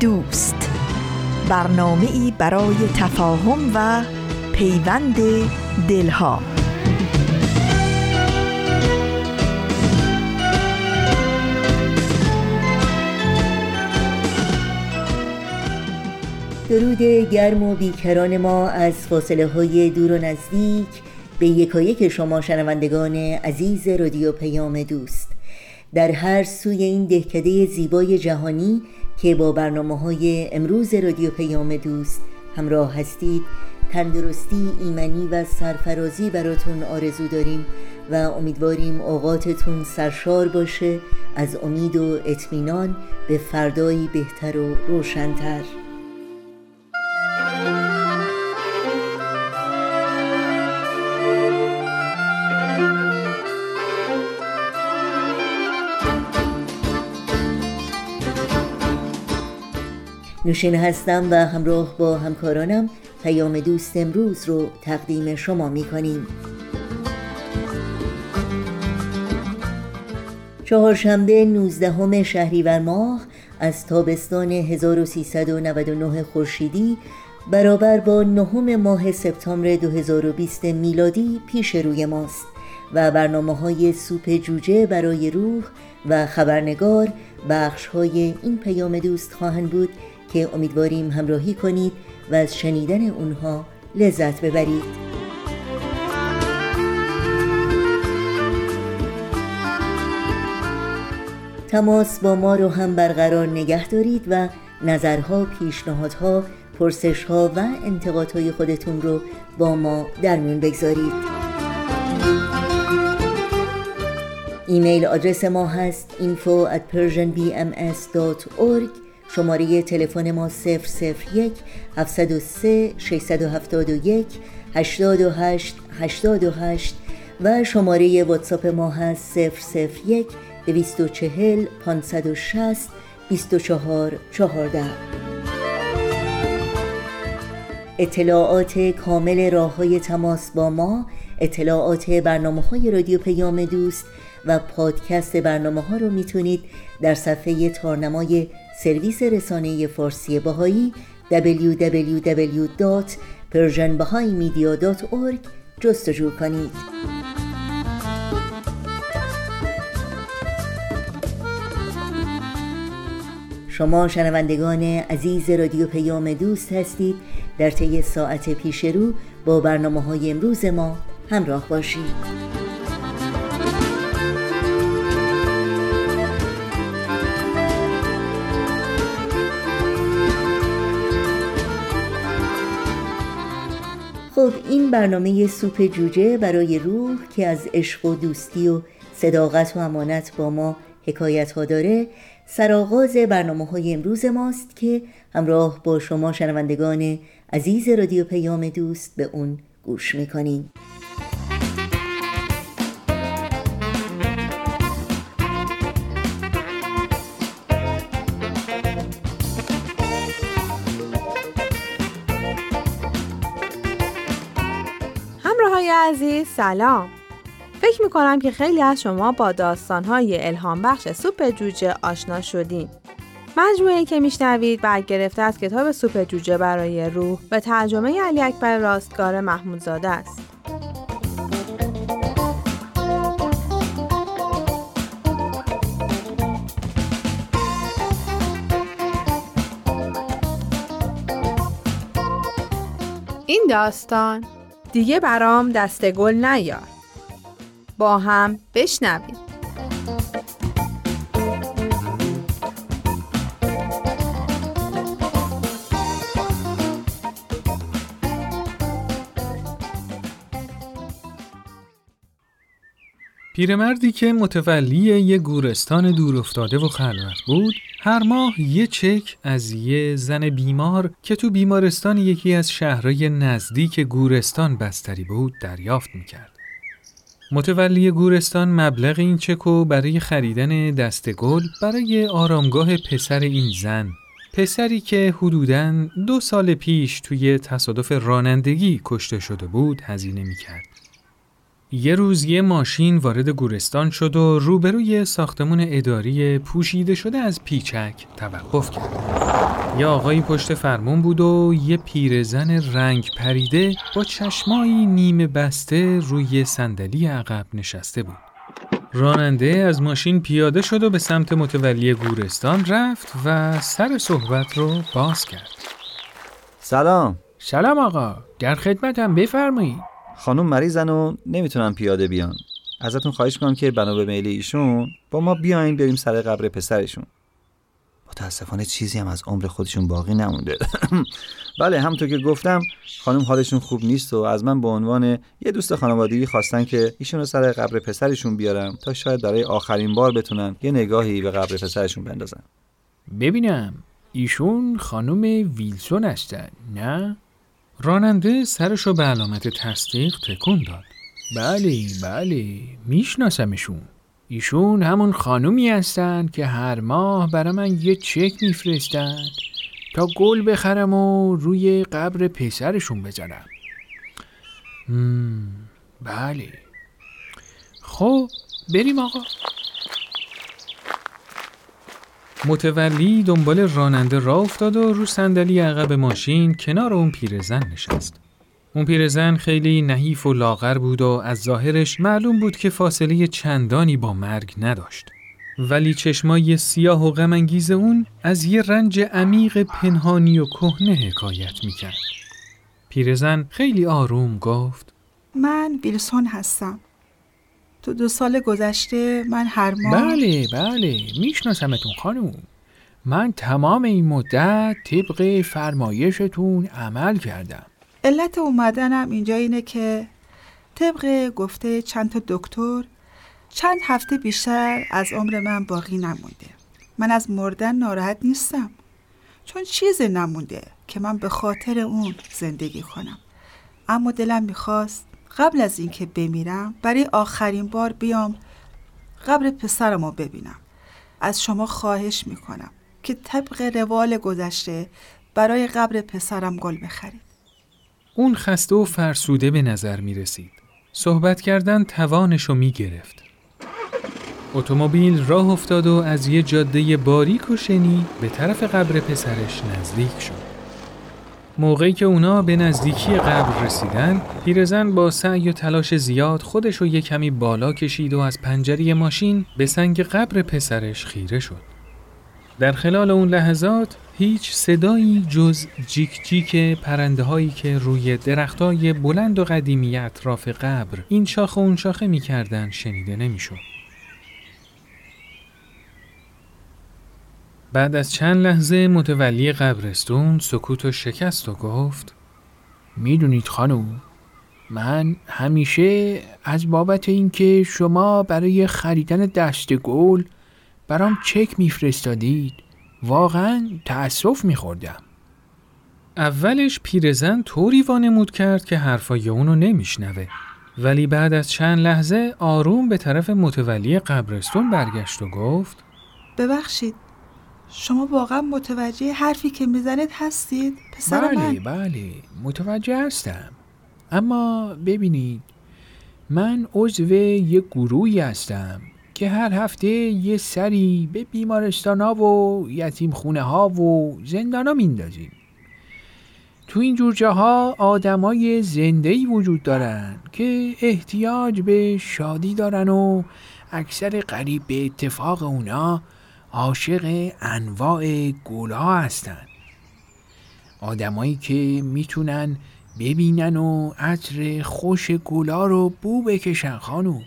دوست. برنامه ای برای تفاهم و پیوند دلها. درود گرم و بیکران ما از فاصله های دور و نزدیک به یکایک شما شنوندگان عزیز رادیو پیام دوست. در هر سوی این دهکده زیبای جهانی که با برنامه های امروز رادیو پیام دوست همراه هستید. تندرستی ایمنی و سرفرازی براتون آرزو داریم و امیدواریم اوقاتتون سرشار باشه. از امید و اطمینان به فردایی بهتر و روشنتر. نوشین هستم و همراه با همکارانم پیام دوست امروز رو تقدیم شما می کنیم. چهارشنبه 19 شهریور ماه از تابستان 1399 خورشیدی برابر با نهم ماه سپتامبر 2020 میلادی پیش روی ماست و برنامه های سوپ جوجه برای روح و خبرنگار بخش های این پیام دوست خواهند بود که امیدواریم همراهی کنید و از شنیدن اونها لذت ببرید. تماس با ما رو هم برقرار نگه دارید و نظرها، پیشنهادها، پرسشها و انتقادهای خودتون رو با ما در میون بگذارید. ایمیل آدرس ما هست info at persianbms.org شماره تلفن ما 001 703 671 828 828 و شماره واتساپ ما هست 001 240 560 24 14 اطلاعات کامل راه های تماس با ما اطلاعات برنامه های رادیو پیام دوست و پادکست برنامه ها رو می‌تونید در صفحه تارنمای سرویس رسانه فارسی باهایی www.persianbahaimedia.org جستجو کنید. شما شنوندگان عزیز رادیو پیام دوست هستید. در طی ساعت پیش رو با برنامه های امروز ما همراه باشید. خب این برنامه سوپ جوجه برای روح که از عشق و دوستی و صداقت و امانت با ما حکایت ها داره سرآغاز برنامه های امروز ماست که همراه با شما شنوندگان عزیز رادیو پیام دوست به اون گوش می‌کنیم. عزیز سلام. فکر می‌کنم که خیلی از شما با داستانهای الهام بخش سوپ جوجه آشنا شدین. مجموعه که میشنوید برگرفته از کتاب سوپ جوجه برای روح به ترجمه علی اکبر راستگار محمودزاده است. این داستان دیگه برام دست گل نیار. با هم بشنویم. پیرمردی که متولی یه گورستان دور افتاده و خلوت بود هر ماه یه چک از یه زن بیمار که تو بیمارستان یکی از شهرهای نزدیک گورستان بستری بود دریافت می‌کرد. متولی گورستان مبلغ این چکو برای خریدن دست گل برای آرامگاه پسر این زن پسری که حدوداً دو سال پیش توی تصادف رانندگی کشته شده بود هزینه می‌کرد. یه روز یه ماشین وارد گورستان شد و روبروی ساختمون اداری پوشیده شده از پیچک توقف کرد. یه آقایی پشت فرمون بود و یه پیرزن رنگ پریده با چشمایی نیمه بسته روی صندلی عقب نشسته بود. راننده از ماشین پیاده شد و به سمت متولی گورستان رفت و سر صحبت رو باز کرد. سلام سلام آقا در خدمتم بفرمایید خانم مریضن و نمی‌تونن پیاده بیان. ازتون خواهش کنم که بنا به میل ایشون با ما بیاین بریم سر قبر پسرشون. متاسفانه چیزی هم از عمر خودشون باقی نمونده. بله همونطور که گفتم خانم حالشون خوب نیست و از من به عنوان یه دوست خانوادگی خواستن که ایشون رو سر قبر پسرشون بیارم تا شاید برای آخرین بار بتونن یه نگاهی به قبر پسرشون بندازن. ببینم ایشون خانم ویلسون هستن نه؟ راننده سرشو به علامت تصدیق تکون داد. بله بله میشناسمشون. ایشون همون خانومی هستن که هر ماه برای من یه چک میفرستن تا گل بخرم و روی قبر پسرشون مم، بله. خب بریم آقا. متولی دنبال راننده راه افتاد و رو صندلی عقب ماشین کنار اون پیرزن نشست. اون پیرزن خیلی نحیف و لاغر بود و از ظاهرش معلوم بود که فاصله چندانی با مرگ نداشت. ولی چشمای سیاه و غمانگیز اون از یه رنج عمیق پنهانی و کهنه حکایت می‌کرد. پیرزن خیلی آروم گفت من ویلسون هستم تو دو سال گذشته من هر ماه بله بله میشناسمتون خانوم من تمام این مدت طبق فرمایشتون عمل کردم. علت اومدنم اینجا اینه که طبق گفته چند تا دکتر چند هفته بیشتر از عمر من باقی نمونده. من از مردن ناراحت نیستم چون چیزی نمونده که من به خاطر اون زندگی کنم. اما دلم می‌خواست قبل از اینکه بمیرم برای آخرین بار بیام قبر پسرم رو ببینم از شما خواهش می‌کنم که طبق روال گذشته برای قبر پسرم گل بخرید اون خسته و فرسوده به نظر می رسید. صحبت کردن توانشو می گرفت. اتومبیل راه افتاد و از یه جاده باریک و شنی به طرف قبر پسرش نزدیک شد. موقعی که اونا به نزدیکی قبر رسیدن، پیرزن با سعی و تلاش زیاد خودش رو یه کمی بالا کشید و از پنجره ماشین به سنگ قبر پسرش خیره شد. در خلال اون لحظات هیچ صدایی جز جیک جیک پرنده هایی که روی درختای بلند و قدیمی اطراف قبر این شاخه و اون شاخه می‌کردن شنیده نمی‌شد. بعد از چند لحظه متولی قبرستون سکوت و شکست و گفت می‌دونید خانوم من همیشه از بابت اینکه شما برای خریدن دست گل برام چک میفرستادید واقعا تأسف میخوردم. اولش پیرزن طوری وانمود کرد که حرفای اونو نمیشنوه ولی بعد از چند لحظه آروم به طرف متولی قبرستون برگشت و گفت ببخشید. شما واقعا متوجه حرفی که می‌زنید هستید؟ پسر بله من. بله متوجه هستم. اما ببینید من عضو یه گروهی هستم که هر هفته یه سری به بیمارستان ها و یتیم خونه ها و زندان ها میندازیم. تو این جور جاها آدمای زنده وجود دارن که احتیاج به شادی دارن و اکثر قریب به اتفاق اونا عاشق انواع گلها هستن آدمایی که می‌تونن ببینن و عطر خوش گلا رو بو بکشن خانوم.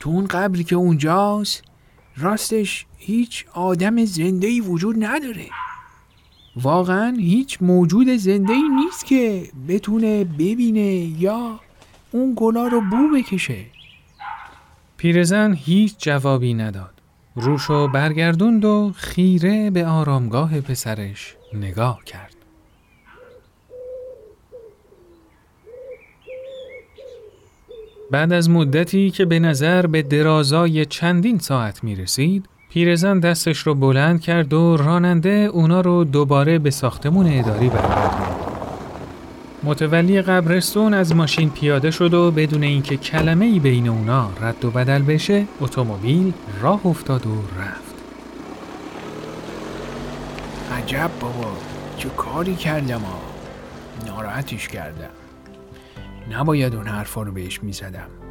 تو اون قبری که اونجاست راستش هیچ آدم زنده ای وجود نداره. واقعا هیچ موجود زنده ای نیست که بتونه ببینه یا اون گلا رو بو بکشه. پیرزن هیچ جوابی نداد. روشو برگردوند و خیره به آرامگاه پسرش نگاه کرد. بعد از مدتی که به نظر به درازای چندین ساعت می رسید، پیرزن دستش رو بلند کرد و راننده اونا رو دوباره به ساختمون اداری برگردوند. متولی قبرستون از ماشین پیاده شد و بدون اینکه کلمه ای بین اونا رد و بدل بشه اتومبیل راه افتاد و رفت. عجب بابا چه کاری کردم ها ناراحتش کردم. نباید اون حرفا رو بهش می‌زدم.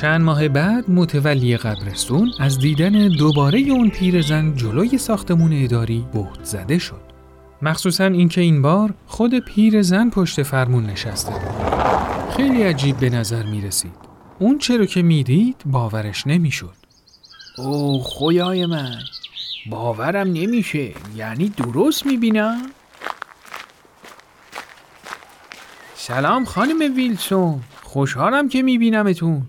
چند ماه بعد متولی قبرستون از دیدن دوباره اون پیرزن جلوی ساختمون اداری بهت زده شد. مخصوصا اینکه این بار خود پیرزن پشت فرمون نشسته بود. خیلی عجیب به نظر می رسید. اون چرا که می‌دید باورش نمی‌شد. اوه خدای من باورم نمیشه یعنی درست می‌بینم؟ سلام خانم ویلسون خوشحالم که میبینمتون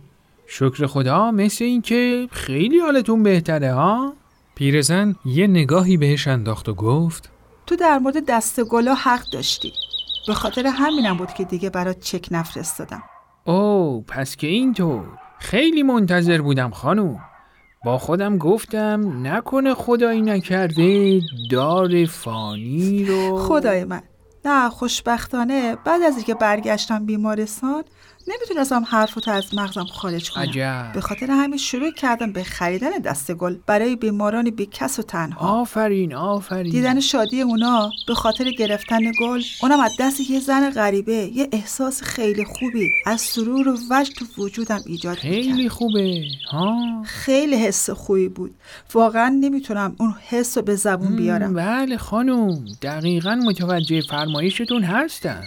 شکر خدا مثل این که خیلی حالتون بهتره ها؟ پیرزن یه نگاهی بهش انداخت و گفت تو در مورد دست گلا حق داشتی. به خاطر همینم بود که دیگه برات چک نفرستادم. اوه پس که اینطور. خیلی منتظر بودم خانوم. با خودم گفتم نکنه خدایی نکرده دار فانی رو. خدای من. نه خوشبختانه بعد از اینکه برگشتم بیمارستان نمی‌تونستم حرفتو از مغزم خارج کنم. عجب. به خاطر همین شروع کردم به خریدن دست گل برای بیماران بی کس و تنها. آفرین آفرین. دیدن شادی اونا به خاطر گرفتن گل اونم از دست یه زن غریبه یه احساس خیلی خوبی از سرور و وجد تو وجودم ایجاد خیلی می‌کرد خوبه. ها. خیلی حس خوبی بود. واقعا نمی‌تونم اون حس رو به زبون بیارم. بله خانم. دقیقا متوجه فرمایشتون هستم.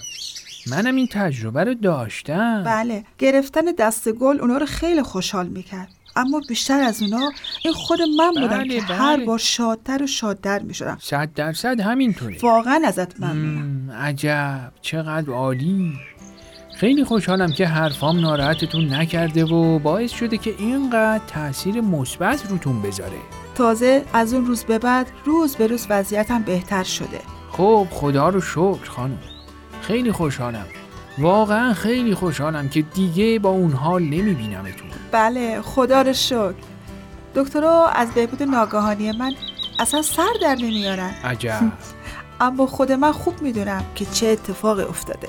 منم این تجربه رو داشتم. بله گرفتن دست گل اونا رو خیلی خوشحال می‌کرد. اما بیشتر از اونا این خود من بودم بله، که بله. هر بار شادتر و شادتر می‌شدم. صد درصد همینطوره. واقعا ازت ممنونم. مم، عجب چقدر عالی. خیلی خوشحالم که حرفام ناراحتتون نکرده و باعث شده که اینقدر تاثیر مثبت روتون بذاره. تازه از اون روز به بعد روز به روز وضعیتم بهتر شده. خب خدا رو شکر خانم. خیلی خوشحالم. واقعا خیلی خوشحالم که دیگه با اون حال نمیبینمتون. بله خدا رو شکر. دکترها از بهبود ناگهانی من اصلا سر در نمیارن. عجب. اما خود من خوب می‌دونم که چه اتفاقی افتاده.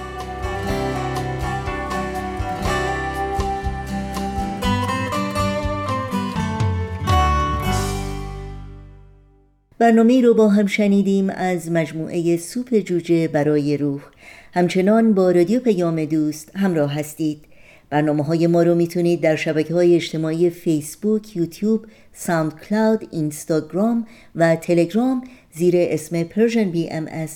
برنامه رو با هم شنیدیم از مجموعه سوپ جوجه برای روح. همچنان با رادیو پیام دوست همراه هستید. برنامه های ما رو می‌تونید در شبکه های اجتماعی فیسبوک، یوتیوب، SoundCloud، اینستاگرام و تلگرام زیر اسم Persian BMS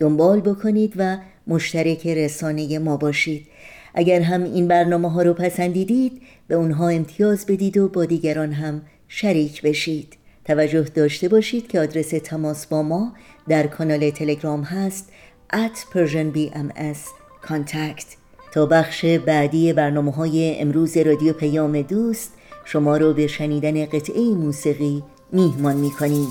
دنبال بکنید و مشترک رسانه ما باشید. اگر هم این برنامه ها رو پسندیدید به اونها امتیاز بدید و با دیگران هم شریک بشید. توجه داشته باشید که آدرس تماس با ما در کانال تلگرام هست at Persian BMS contact. تا بخش بعدی برنامه های امروز رادیو پیام دوست شما رو به شنیدن قطعه موسیقی میهمان می‌کنیم.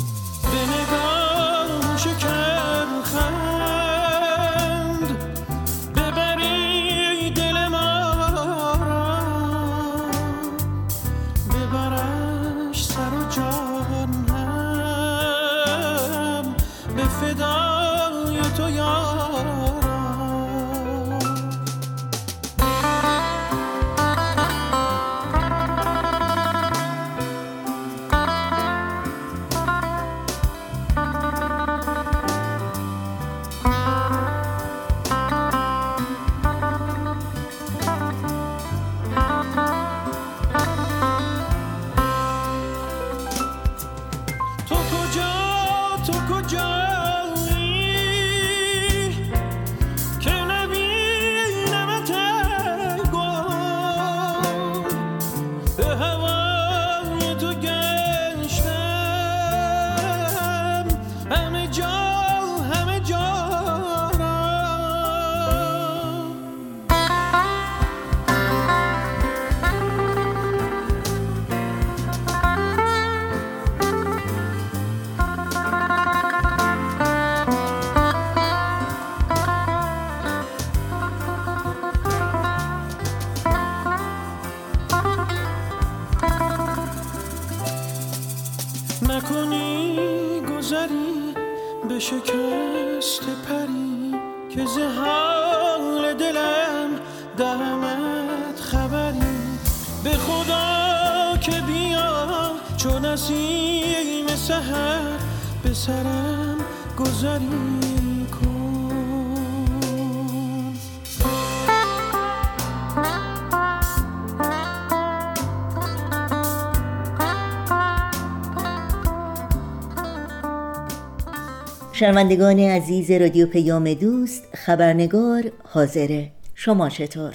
شنوندگان عزیز رادیو پیام دوست خبرنگار حاضره. شما چطور؟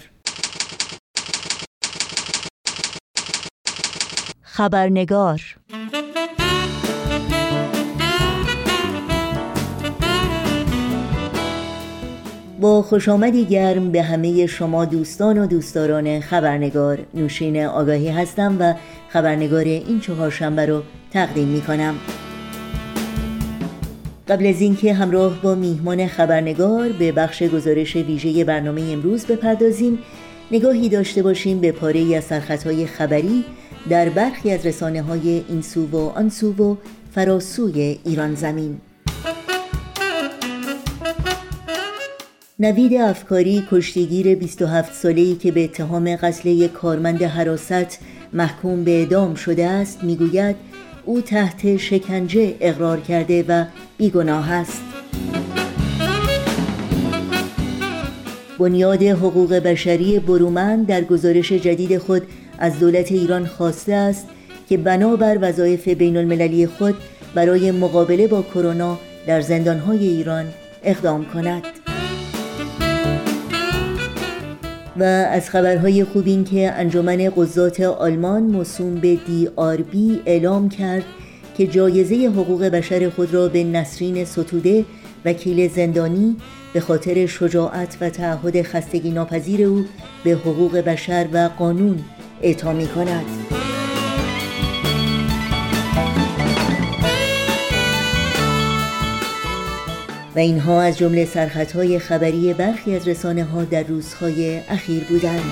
خبرنگار. با خوش آمدی گرم به همه شما دوستان و دوستداران خبرنگار. نوشین آگاهی هستم و خبرنگار این چهارشنبه رو تقدیم می کنم قبل از اینکه همراه با میهمان خبرنگار به بخش گزارش ویژه برنامه امروز بپردازیم نگاهی داشته باشیم به پاره از سرخطهای خبری در برخی از رسانه های این سو و آن سو و فراسوی ایران زمین. نوید افکاری کشتیگیر 27 ساله‌ای که به اتهام قتل یک کارمند حراست محکوم به اعدام شده است می‌گوید او تحت شکنجه اقرار کرده و بیگناه است. بنیاد حقوق بشری برومند در گزارش جدید خود از دولت ایران خواسته است که بنابر وظایف بین المللی خود برای مقابله با کرونا در زندانهای ایران اقدام کند. و از خبرهای خوب این که انجمن قضات آلمان موسوم به دی آر بی اعلام کرد که جایزه حقوق بشر خود را به نسرین ستوده وکیل زندانی به خاطر شجاعت و تعهد خستگی ناپذیر او به حقوق بشر و قانون اعطا می کند. و اینها از جمله سرخطهای خبری برخی از رسانه ها در روزهای اخیر بودند.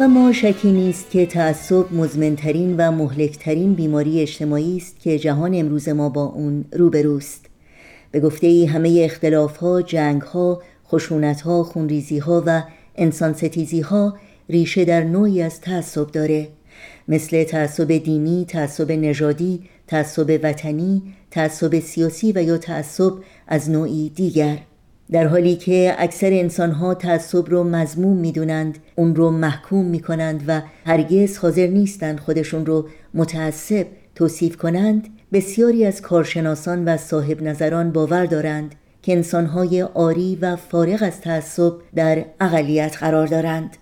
و ما شکی نیست که تعصب مزمنترین و مهلکترین بیماری اجتماعی است که جهان امروز ما با اون روبروست به گفته ای همه اختلاف ها، جنگ ها، خشونت ها، خونریزی ها و انسان ستیزی ها ریشه در نوعی از تعصب داره. مثل تعصب دینی، تعصب نژادی، تعصب وطنی، تعصب سیاسی و یا تعصب از نوعی دیگر. در حالی که اکثر انسانها تعصب رو مزموم می‌دونند اون رو محکوم می‌کنند و هرگز حاضر نیستند خودشون رو متعصب توصیف کنند بسیاری از کارشناسان و صاحب نظران باور دارند که انسانهای آری و فارغ از تعصب در اقلیت قرار دارند.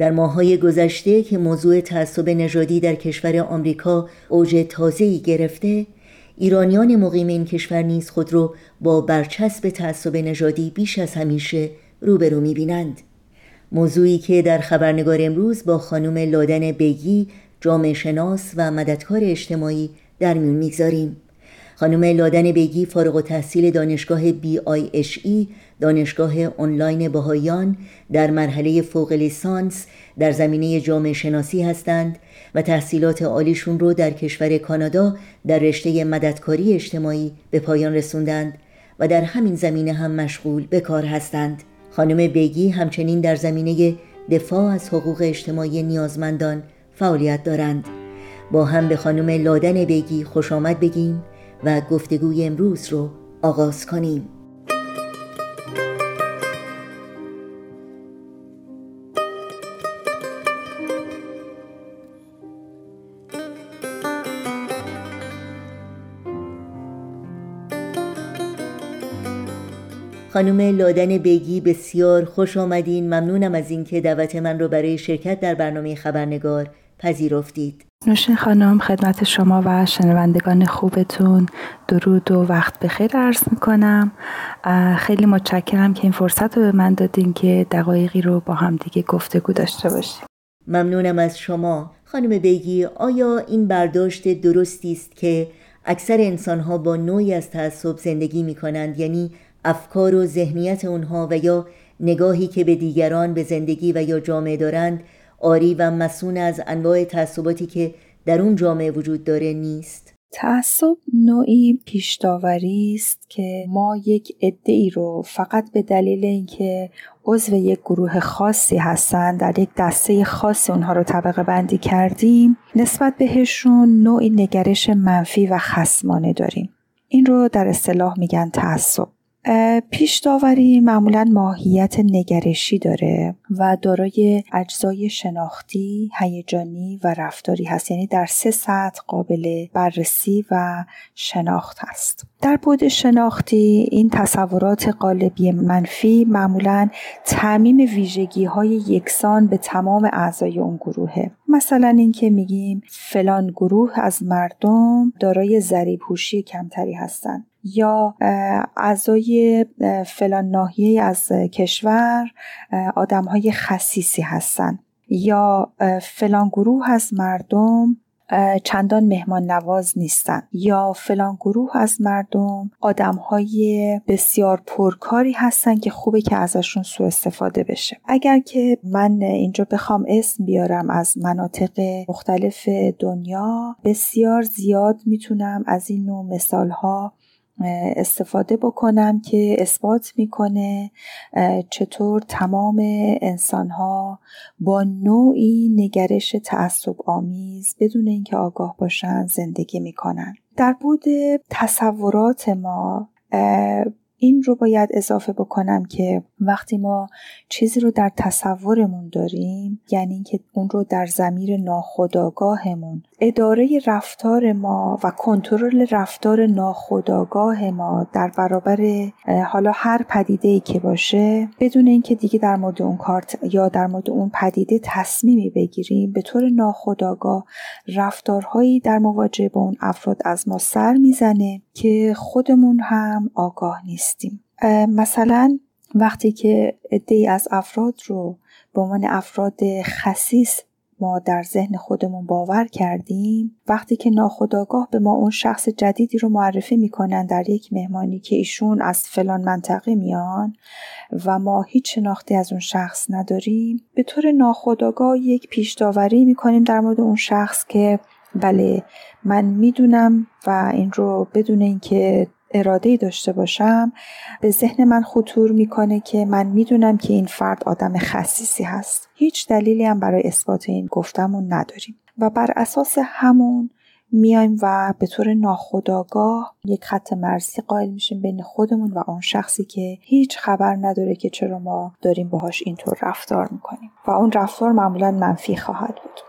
در ماهای گذشته که موضوع تعصب نژادی در کشور آمریکا اوج تازه‌ای گرفته ایرانیان مقیم این کشور نیز خود را با برچسب تعصب نژادی بیش از همیشه روبرو می‌بینند. موضوعی که در خبرنگار امروز با خانم لادن بیگی جامعه شناس و مددکار اجتماعی در میون می‌گذاریم. خانم لادن بیگی فارغ و تحصیل دانشگاه ای دانشگاه آنلاین بهایان در مرحله فوق لیسانس در زمینه جامعه شناسی هستند و تحصیلات عالیشون رو در کشور کانادا در رشته مددکاری اجتماعی به پایان رسوندند و در همین زمینه هم مشغول به کار هستند. خانم بیگی همچنین در زمینه دفاع از حقوق اجتماعی نیازمندان فعالیت دارند. با هم به خانم لادن بیگی خوش آمد بگیم. و گفتگوی امروز رو آغاز کنیم. خانم لادن بیگی بسیار خوش آمدین. ممنونم از اینکه دعوت من رو برای شرکت در برنامه خبرنگار پذیرفتید. نوشین خانم خدمت شما و شنوندگان خوبتون. درود و وقت بخیر عرض می‌کنم. خیلی متشکرم که این فرصت رو به من دادین که دقایقی رو با هم دیگه گفتگو داشته باشیم. ممنونم از شما. خانم بیگی آیا این برداشت درستی است که اکثر انسانها با نوعی از تعصب زندگی می کنند یعنی افکار و ذهنیت اونها و یا نگاهی که به دیگران به زندگی و یا جامعه دارند آری و مسون از انواع تعصباتی که در اون جامعه وجود داره نیست. تعصب نوعی پیشداوری است که ما یک عده ای رو فقط به دلیل اینکه عضو یک گروه خاصی هستند در یک دسته خاصی اونها رو طبقه بندی کردیم نسبت بهشون نوعی نگرش منفی و خسمانه داریم. این رو در اصطلاح میگن تعصب. پیش داوری معمولا ماهیت نگرشی داره و دارای اجزای شناختی، هیجانی و رفتاری هست. یعنی در سه سطح قابل بررسی و شناخت هست. در بود شناختی این تصورات قالبی منفی معمولا تعمیم ویژگی های یکسان به تمام اعضای اون گروهه. مثلا اینکه میگیم فلان گروه از مردم دارای ذریب کمتری هستند یا اعضای فلان ناحیه از کشور آدم های خصیصی هستند یا فلان گروه از مردم چندان مهمان نواز نیستن. یا فلان گروه از مردم آدم های بسیار پرکاری هستن که خوبه که ازشون سوء استفاده بشه. اگر که من اینجا بخوام اسم بیارم از مناطق مختلف دنیا بسیار زیاد می‌تونم از این نوع مثال ها استفاده بکنم که اثبات می‌کنه چطور تمام انسان ها با نوعی نگرش تعصب آمیز بدون اینکه آگاه باشن زندگی می‌کنن. در بود تصورات ما این رو باید اضافه بکنم که وقتی ما چیزی رو در تصورمون داریم یعنی اینکه اون رو در زمیر ناخودآگاهمون اداره رفتار ما و کنترل رفتار ناخودآگاه ما در برابر حالا هر پدیده ای که باشه بدون اینکه دیگه در مورد اون کارت یا در مورد اون پدیده تصمیمی بگیریم به طور ناخودآگاه رفتارهایی در مواجهه با اون افراد از ما سر می‌زنه که خودمون هم آگاه نیستیم مثلا وقتی که عده از افراد رو به عنوان افراد خصیص ما در ذهن خودمون باور کردیم وقتی که ناخداگاه به ما اون شخص جدیدی رو معرفی می‌کنن در یک مهمانی که ایشون از فلان منطقه میان و ما هیچ شناختی از اون شخص نداریم به طور ناخداگاه یک پیش داوری می‌کنیم در مورد اون شخص که بله من می‌دونم و این رو بدون اینکه اراده داشته باشم به ذهن من خطور می‌کنه که من می‌دونم که این فرد آدم خصیصی هست. هیچ دلیلی هم برای اثبات این گفتمون نداریم. و بر اساس همون میایم و به طور ناخودآگاه یک خط مرزی قائل میشیم بین خودمون و اون شخصی که هیچ خبر نداره که چرا ما داریم باهاش اینطور رفتار می‌کنیم. و اون رفتار معمولا منفی خواهد بود.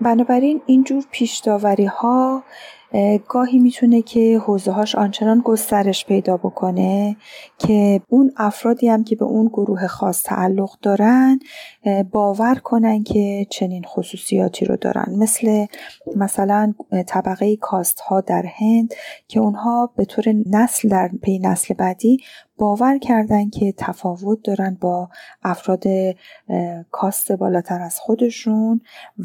بنابراین اینجور پیشداوری ها گاهی می‌تونه که حوزه هاش آنچنان گسترش پیدا بکنه که اون افرادی هم که به اون گروه خاص تعلق دارن باور کنن که چنین خصوصیاتی رو دارن. مثل مثلا طبقه کاست ها در هند که اونها به طور نسل در پی نسل بعدی باور کردن که تفاوت دارن با افراد کاست بالاتر از خودشون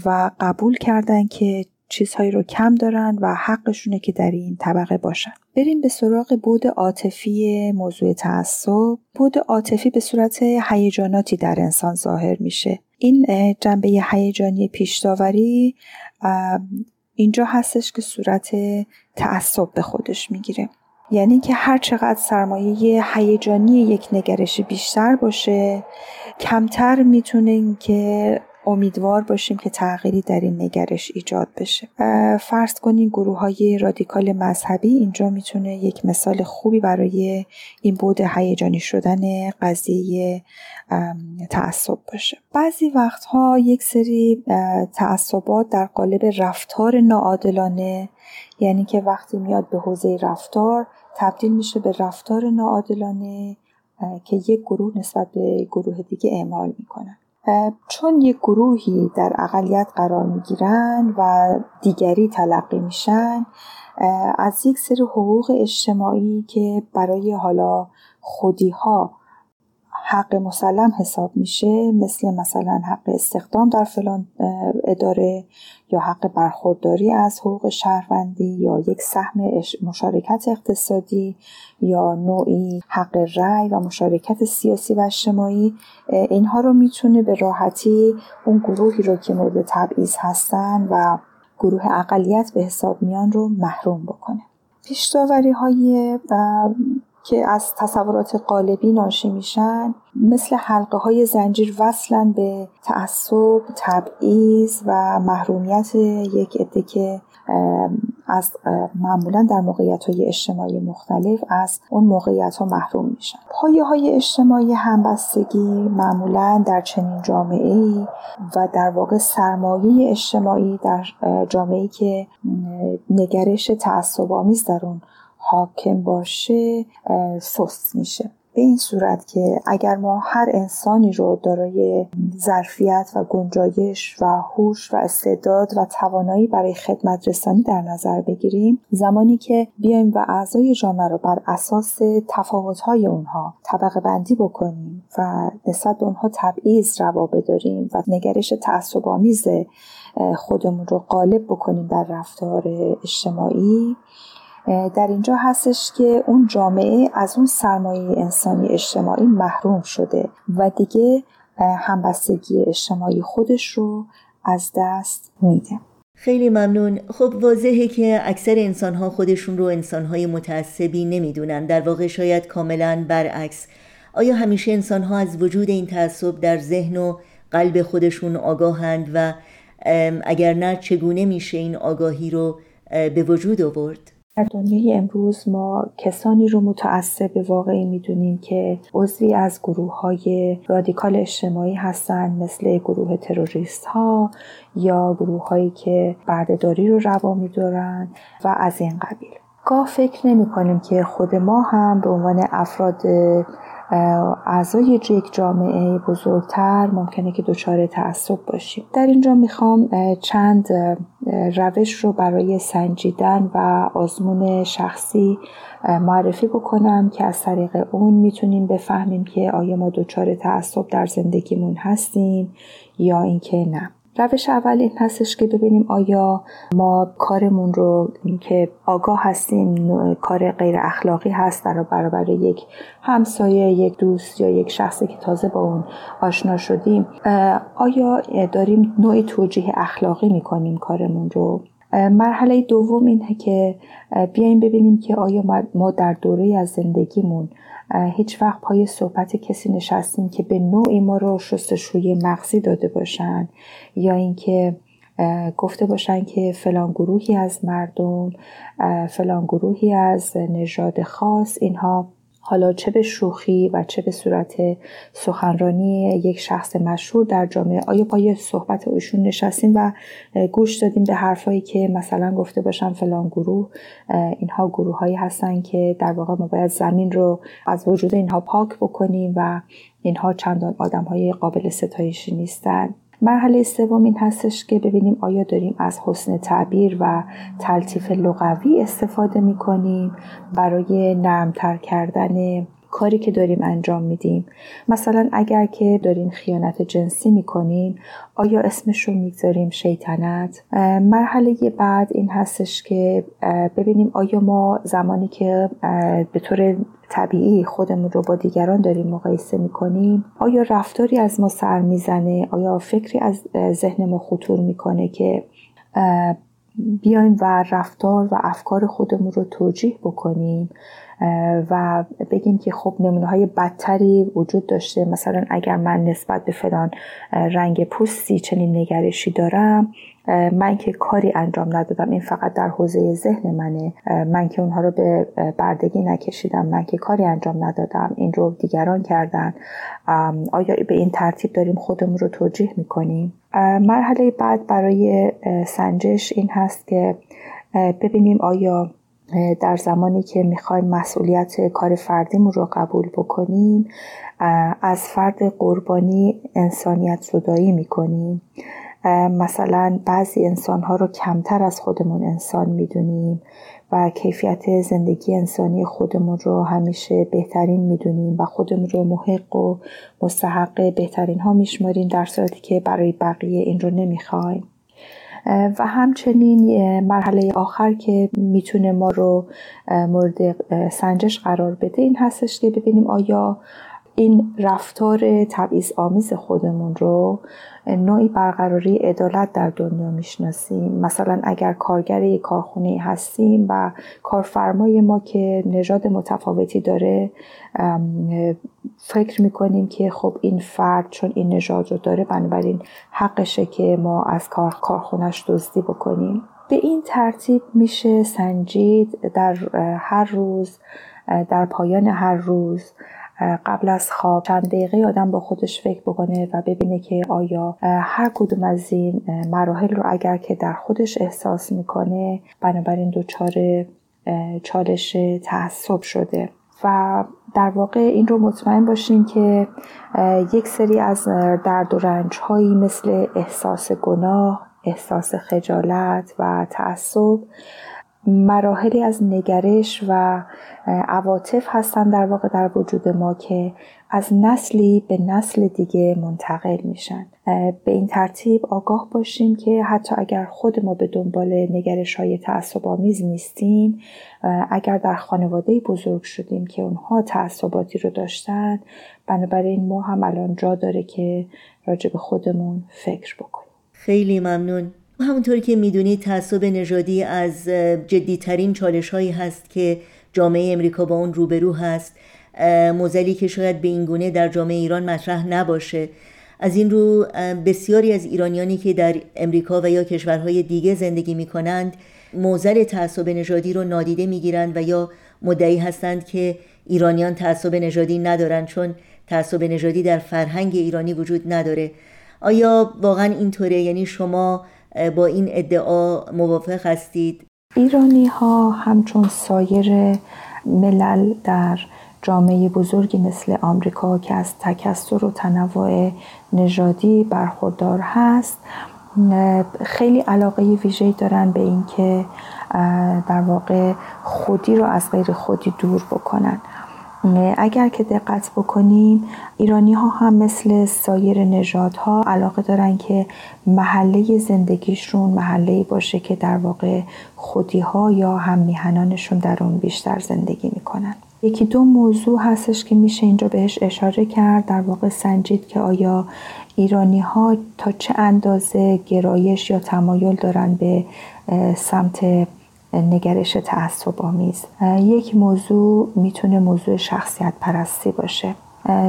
و قبول کردن که چیزهایی رو کم دارن و حقشونه که در این طبقه باشن. بریم به سراغ بود عاطفی موضوع تعصب. بود عاطفی به صورت هیجاناتی در انسان ظاهر میشه. این جنبه هیجانی پیشداوری اینجا هستش که صورت تعصب به خودش می‌گیره. یعنی که هر چقدر سرمایه هیجانی یک نگرش بیشتر باشه کمتر می‌تونه که امیدوار باشیم که تغییری در این نگرش ایجاد بشه. فرض کنین گروه های رادیکال مذهبی اینجا می‌تونه یک مثال خوبی برای این بود هیجانی شدن قضیه تعصب باشه. بعضی وقتها یک سری تعصبات در قالب رفتار ناعادلانه یعنی که وقتی میاد به حوزه رفتار تبدیل میشه به رفتار ناعادلانه که یک گروه نسبت به گروه دیگه اعمال می‌کنن. چون یک گروهی در اقلیت قرار می‌گیرن و دیگری تلقی میشن از یک سری حقوق اجتماعی که برای حالا خودی ها حق مسلم حساب میشه مثل مثلا حق استخدام در فلان اداره یا حق برخورداری از حقوق شهروندی یا یک سهم مشارکت اقتصادی یا نوعی حق رأی و مشارکت سیاسی و اجتماعی اینها رو می‌تونه به راحتی اون گروهی رو که مورد تبعیض هستن و گروه اقلیت به حساب میان رو محروم بکنه. پیشتاوری های که از تصورات قالبی ناشی میشن مثل حلقه های زنجیر وصلن به تعصب، تبعیض و محرومیت یک عده که از معمولا در موقعیت های اجتماعی مختلف از اون موقعیت ها محروم میشن. پایه های اجتماعی همبستگی معمولا در چنین جامعه ای و در واقع سرمایه اجتماعی در جامعه که نگرش تعصب آمیز در اون حاکم باشه سست میشه. به این صورت که اگر ما هر انسانی رو دارای ظرفیت و گنجایش و هوش و استعداد و توانایی برای خدمت رسانی در نظر بگیریم زمانی که بیایم و اعضای جامعه رو بر اساس تفاوت‌های اونها طبقه بندی بکنیم و نسبت به اونها تبعیض روا بداریم و نگرش تعصب آمیز خودمون رو غالب بکنیم در رفتار اجتماعی در اینجا هستش که اون جامعه از اون سرمایه انسانی اجتماعی محروم شده و دیگه همبستگی اجتماعی خودش رو از دست میده. خیلی ممنون. خب واضحه که اکثر انسانها خودشون رو انسانهای متعصبی نمی‌دونن. در واقع شاید کاملا برعکس. آیا همیشه انسانها از وجود این تعصب در ذهن و قلب خودشون آگاهند و اگر نه چگونه میشه این آگاهی رو به وجود آورد؟ در دنیای امروز ما کسانی رو متعصب واقعی می‌دونیم که عضوی از گروه های رادیکال اجتماعی هستند مثل گروه تروریست ها یا گروه هایی که بردهداری رو روا میدارن و از این قبیل. گاه فکر نمی کنیم که خود ما هم به عنوان افراد اعضای یک جامعه بزرگتر ممکنه که دچار تعصب باشیم. در اینجا می‌خوام چند روش رو برای سنجیدن و آزمون شخصی معرفی بکنم که از طریق اون می‌تونیم بفهمیم که آیا ما دچار تعصب در زندگیمون هستیم یا اینکه نه. روش اول این هستش که ببینیم آیا ما کارمون رو که آگاه هستیم کار غیر اخلاقی هست در برابر یک همسایه یک دوست یا یک شخصی که تازه با اون آشنا شدیم آیا داریم نوعی توجیه اخلاقی می‌کنیم کارمون رو؟ مرحله دوم اینه که بیایم ببینیم که آیا ما در دوره از زندگیمون هیچ وقت پای صحبت کسی نشستیم که به نوعی ما رو شستشوی مغزی داده باشن یا اینکه گفته باشن که فلان گروهی از مردم فلان گروهی از نژاد خاص اینها حالا چه به شوخی و چه به صورت سخنرانی یک شخص مشهور در جامعه. آیا پای صحبت ایشون نشستیم و گوش دادیم به حرفایی که مثلا گفته باشن فلان گروه؟ اینها گروه هایی هستن که در واقع ما باید زمین رو از وجود اینها پاک بکنیم و اینها چندان آدم های قابل ستایشی نیستند مرحله سوم این هستش که ببینیم آیا داریم از حسن تعبیر و تلطیف لغوی استفاده می کنیم برای نرمتر کردن کاری که داریم انجام میدیم. مثلا اگر که داریم خیانت جنسی می‌کنیم آیا اسمش رو می‌گذاریم شیطنت؟ مرحله بعد این هستش که ببینیم آیا ما زمانی که به طور طبیعی خودمون رو با دیگران داریم مقایسه می‌کنیم آیا رفتاری از ما سر می‌زنه؟ آیا فکری از ذهن ما خطور می‌کنه که بیایم و رفتار و افکار خودمون رو توجیه بکنیم؟ و بگیم که خب نمونه های بدتری وجود داشته. مثلا اگر من نسبت به فلان رنگ پوستی چنین نگرشی دارم من که کاری انجام ندادم این فقط در حوزه ذهن منه. من که اونها رو به بردگی نکشیدم من که کاری انجام ندادم این رو دیگران کردن. آیا به این ترتیب داریم خودمون رو توجیه می‌کنیم؟ مرحله بعد برای سنجش این هست که ببینیم آیا در زمانی که می‌خوایم مسئولیت کار فردیمون رو قبول بکنیم از فرد قربانی انسانیت زدایی می‌کنیم. مثلا بعضی انسان ها رو کمتر از خودمون انسان می‌دونیم و کیفیت زندگی انسانی خودمون رو همیشه بهترین می‌دونیم و خودمون رو محق و مستحق بهترین ها میشماریم در صورتی که برای بقیه این رو نمی‌خوایم. و همچنین مرحله آخر که می‌تونه ما رو مورد سنجش قرار بده این هستش که ببینیم آیا این رفتار تبعیض آمیز خودمون رو نوعی برقراری عدالت در دنیا می‌شناسیم. مثلا اگر کارگر یک کارخونه هستیم و کارفرمای ما که نژاد متفاوتی داره فکر می‌کنیم که خب این فرد چون این نژاد رو داره بنابراین حقشه که ما از کار کارخونش دزدی بکنیم. به این ترتیب میشه سنجید در هر روز در پایان هر روز قبل از خواب چند دقیقه آدم با خودش فکر بکنه و ببینه که آیا هر کدوم از این مراحل رو اگر که در خودش احساس می‌کنه بنابراین دچار چالش تعصب شده. و در واقع این رو مطمئن باشیم که یک سری از درد و رنج هایی مثل احساس گناه، احساس خجالت و تعصب مراحلی از نگرش و عواطف هستن در واقع در وجود ما که از نسلی به نسل دیگه منتقل میشن. به این ترتیب آگاه باشیم که حتی اگر خود ما به دنبال نگرش های تعصب آمیز نیستیم اگر در خانواده بزرگ شدیم که اونها تعصباتی رو داشتن بنابراین ما هم الان جا داره که راجع به خودمون فکر بکنیم. خیلی ممنون. همونطوری که می‌دونید تعصب نژادی از جدیترین چالش هایی هست که جامعه امریکا با اون روبرو هست. موزلی که شاید به این گونه در جامعه ایران مطرح نباشه. از این رو بسیاری از ایرانیانی که در امریکا و یا کشورهای دیگه زندگی می کنند موزل تعصب نژادی رو نادیده می‌گیرند و یا مدعی هستند که ایرانیان تعصب نژادی ندارند چون تعصب نژادی در فرهنگ ایرانی وجود نداره. آیا واقعا اینطوره؟ یعنی شما با این ادعا موافق هستید؟ ایرانی ها همچون سایر ملل در جامعه بزرگی مثل آمریکا که از تکسر و تنوع نژادی برخوردار هست خیلی علاقه ویژه‌ای دارن به اینکه در واقع خودی رو از غیر خودی دور بکنن. اگر که دقت بکنیم ایرانی ها هم مثل سایر نژادها علاقه دارن که محله زندگیشون محله باشه که در واقع خودی ها یا هم میهنانشون در اون بیشتر زندگی می‌کنن. یکی دو موضوع هستش که میشه اینجا بهش اشاره کرد در واقع سنجید که آیا ایرانی ها تا چه اندازه گرایش یا تمایل دارن به سمت نگرش تعصب آمیز یک موضوع می‌تونه موضوع شخصیت پرستی باشه.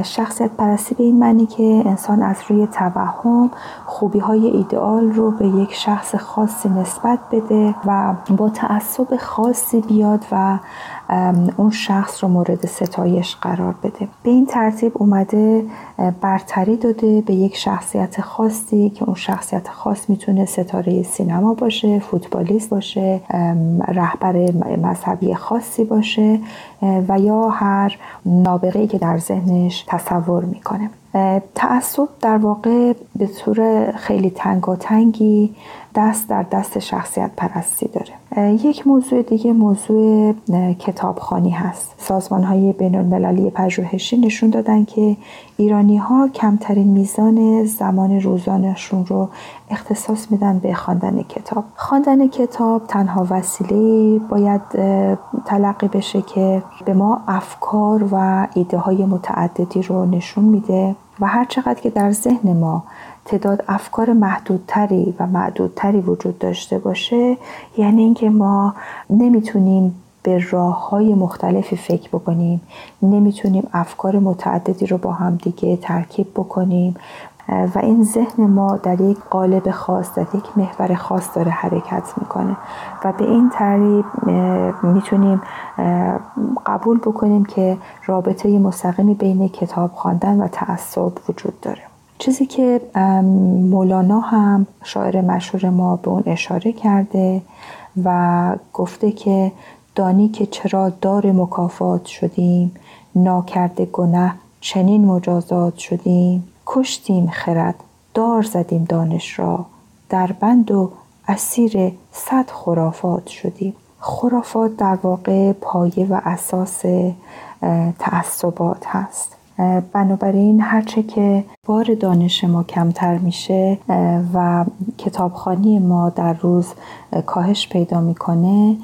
شخصیت پرستی به این معنی که انسان از روی توهم خوبی های ایدئال رو به یک شخص خاصی نسبت بده و با تعصب خاصی بیاد و اون شخص رو مورد ستایش قرار بده. به این ترتیب اومده برتری داده به یک شخصیت خاصی که اون شخصیت خاص می‌تونه ستاره سینما باشه فوتبالیست باشه رهبر مذهبی خاصی باشه و یا هر نابغه‌ای که در ذهنش تصور می‌کنه. تعصب در واقع به طور خیلی تنگاتنگی دست در دست شخصیت پرستی داره. یک موضوع دیگه موضوع کتابخانی هست. سازمان های بین المللی پژوهشی نشون دادن که ایرانی ها کمترین میزان زمان روزانشون رو اختصاص میدن به خواندن کتاب. خواندن کتاب تنها وسیله باید تلقی بشه که به ما افکار و ایده های متعددی رو نشون میده و هر چقدر که در ذهن ما تعداد افکار محدودتری و معدودتری وجود داشته باشه یعنی اینکه ما نمی‌تونیم به راه های مختلفی فکر بکنیم نمی‌تونیم افکار متعددی رو با هم دیگه ترکیب بکنیم و این ذهن ما در یک قالب خاص در یک محور خاص داره حرکت می‌کنه و به این طریق می‌تونیم قبول بکنیم که رابطه مستقیمی بین کتاب خواندن و تعصب وجود داره. چیزی که مولانا هم شاعر مشهور ما به اون اشاره کرده و گفته که دانی که چرا دار مکافات شدیم ناکرده گنه چنین مجازات شدیم. کشتیم خرد دار زدیم دانش را. در بند و اسیر صد خرافات شدیم. خرافات در واقع پایه و اساس تعصبات هست. بنابراین هرچه که بار دانش ما کمتر میشه و کتابخانی ما در روز کاهش پیدا می‌کنه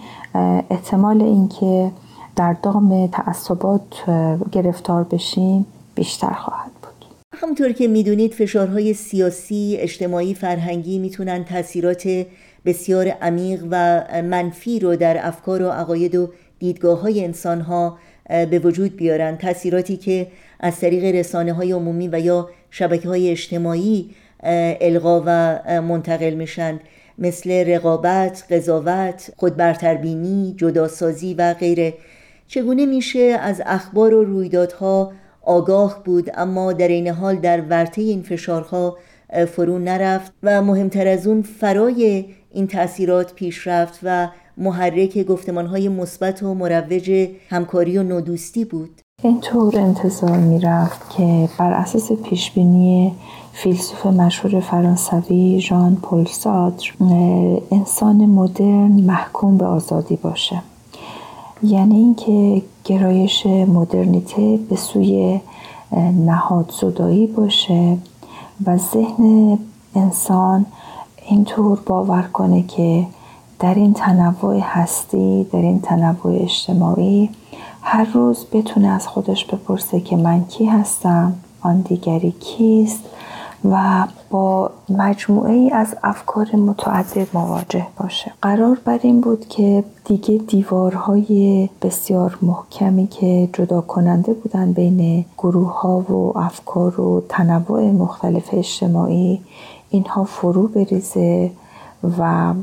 احتمال اینکه در دام تعصبات گرفتار بشیم بیشتر خواهد بود. همونطور که می‌دونید فشارهای سیاسی، اجتماعی، فرهنگی می‌تونن تاثیرات بسیار عمیق و منفی رو در افکار و عقاید و دیدگاه های انسان ها به وجود بیارن. تاثیراتی که از طریق رسانه های عمومی و یا شبکه های اجتماعی القا و منتقل میشن. مثل رقابت، قضاوت، خودبرتربینی، جداسازی و غیره. چگونه میشه از اخبار و رویدادها آگاه بود اما در این حال در ورطه این فشارها فرو نرفت و مهمتر از اون فرای این تاثیرات پیش رفت و محرک گفتمانهای مثبت و مروج همکاری و نودوستی بود. اینطور انتظار می رفت که بر اساس پیشبینی فیلسوف مشهور فرانسوی ژان پل سادر انسان مدرن محکوم به آزادی باشه. یعنی اینکه گرایش مدرنیته به سوی نهاد زدایی باشه و ذهن انسان اینطور باور کنه که در این تنوع هستی در این تنوع اجتماعی هر روز بتونه از خودش بپرسه که من کی هستم آن دیگری کیست و با مجموعه ای از افکار متعدد مواجه باشه. قرار بر این بود که دیگه دیوارهای بسیار محکمی که جدا کننده بودن بین گروه ها و افکار و تنوع مختلف اجتماعی اینها فرو بریزه و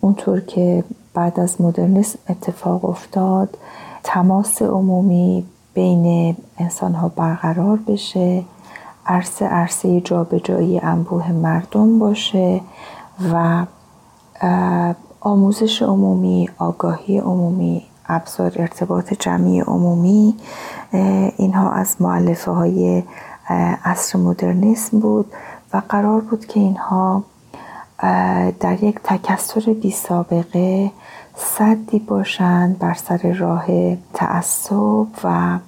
اونطور که بعد از مدرنیسم اتفاق افتاد. تماس عمومی بین انسان ها برقرار بشه. عرصه عرصه جابجایی انبوه مردم باشه و آموزش عمومی آگاهی عمومی ابزار ارتباط جمعی عمومی اینها از معلفه های عصر مدرنیسم بود و قرار بود که اینها در یک تکسر بی سابقه صدی باشند بر سر راه تعصب و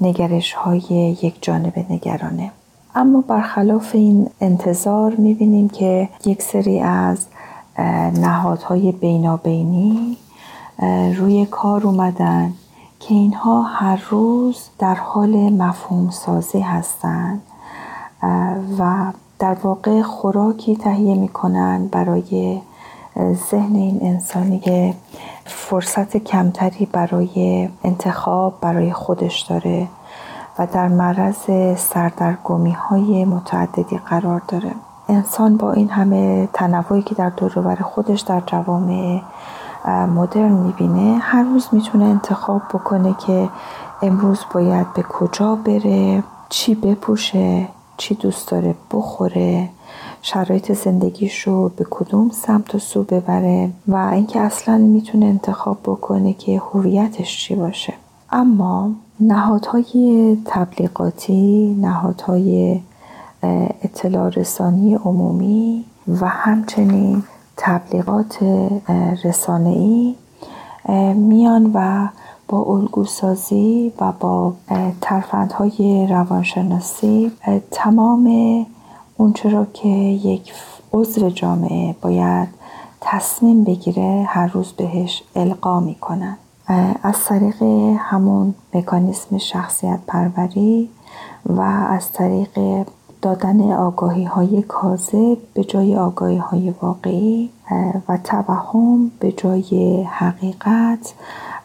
نگرش های یک جانب نگرانه. اما برخلاف این انتظار می‌بینیم که یک سری از نهادهای بینابینی روی کار اومدن که اینها هر روز در حال مفهوم سازی هستند و در واقع خوراکی تهیه می‌کنن برای ذهن این انسانی که فرصت کمتری برای انتخاب برای خودش داره و در معرض سردرگمی های متعددی قرار داره. انسان با این همه تنوعی که در دور خودش در جوامع مدرن می‌بینه هر روز می‌تونه انتخاب بکنه که امروز باید به کجا بره چی بپوشه. چی دوست داره بخوره شرایط زندگیش رو به کدوم سمت و سو ببره و اینکه اصلا می‌تونه انتخاب بکنه که هویتش چی باشه. اما نهادهای تبلیغاتی نهادهای اطلاع رسانی عمومی و همچنین تبلیغات رسانه‌ای میان و با الگوسازی و با ترفندهای روانشناسی تمام اونچه را که یک عضو جامعه باید تصمیم بگیره هر روز بهش القا می‌کنن. از طریق همون مکانیسم شخصیت پروری و از طریق دادن آگاهی های کاذب به جای آگاهی های واقعی و توهم به جای حقیقت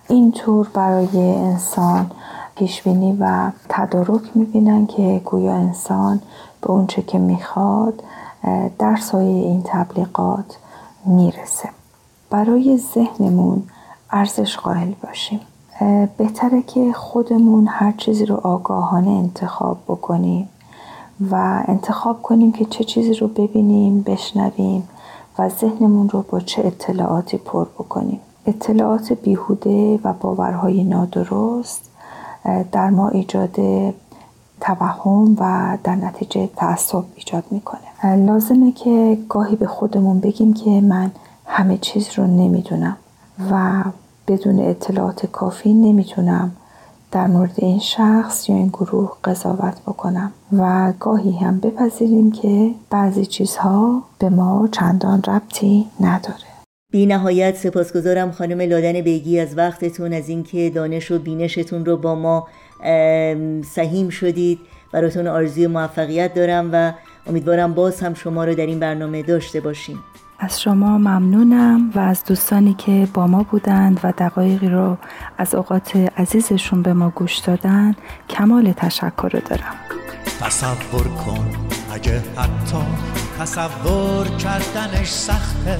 اینطور برای انسان پیشبینی و تدارک می‌بینن که گویا انسان به اونچه که می‌خواد در سایه این تبلیغات می‌رسه. برای ذهنمون ارزش قائل باشیم. بهتره که خودمون هر چیزی رو آگاهانه انتخاب بکنیم و انتخاب کنیم که چه چیزی رو ببینیم بشنویم و ذهنمون رو با چه اطلاعاتی پر بکنیم. اطلاعات بیهوده و باورهای نادرست در ما ایجاد توهم و در نتیجه تعصب ایجاد می‌کنه. لازمه که گاهی به خودمون بگیم که من همه چیز رو نمی‌دونم و بدون اطلاعات کافی نمی‌تونم در مورد این شخص یا این گروه قضاوت بکنم و گاهی هم بپذیریم که بعضی چیزها به ما چندان ربطی نداره. بی نهایت سپاسگزارم خانم لادن بیگی از وقتتون از اینکه دانش و بینشتون رو با ما سهیم شدید. براتون آرزوی موفقیت دارم و امیدوارم باز هم شما رو در این برنامه داشته باشیم. از شما ممنونم و از دوستانی که با ما بودند و دقایقی رو از اوقات عزیزشون به ما گوش دادن کمال تشکر رو دارم. تصور کن اگه حتی تصور کردنش سخته.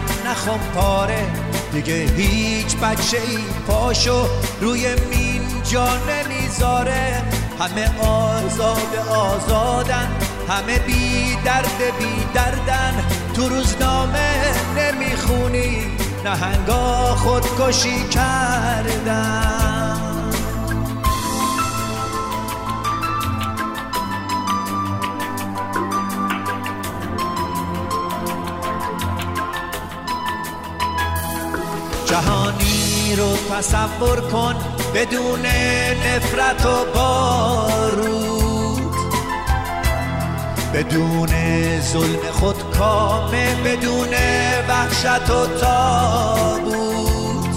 نه پاره. دیگه هیچ بچه ای پاشو روی مین جا نمی‌ذاره. همه آزاد آزادن همه بی درد بی دردن. تو روزنامه نمی‌خونی نهنگا خودکشی کردن. جهانی رو تصور کن بدون نفرت و بارود. بدون ظلم خود کامه بدون وحشت و تابود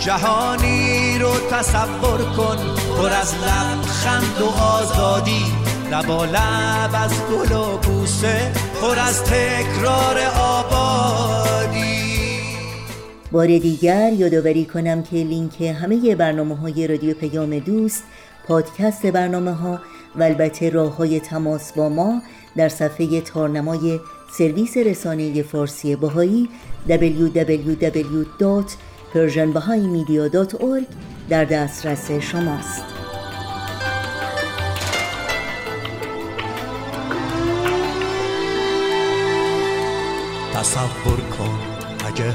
جهانی رو تصور کن پر از لبخند و آزادی. لبا لب از گل و بوسه پر از تکرار آبادی بار دیگر یادآوری کنم که لینک همه برنامه های رادیو پیام دوست پادکست برنامه ها و البته راه های تماس با ما در صفحه تارنمای سرویس رسانه فارسی باهایی www.persianbahaimedia.org در دسترس شماست. تصور کن اگه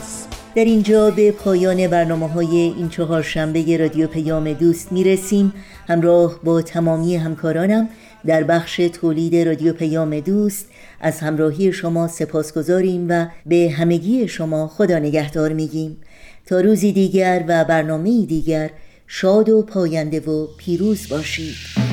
در اینجا به پایان برنامه های این چهار شنبه رادیو پیام دوست می‌رسیم. همراه با تمامی همکارانم در بخش تولید رادیو پیام دوست از همراهی شما سپاس گذاریم و به همگی شما خدا نگهدار میگیم. تا روزی دیگر و برنامه دیگر شاد و پاینده و پیروز باشید.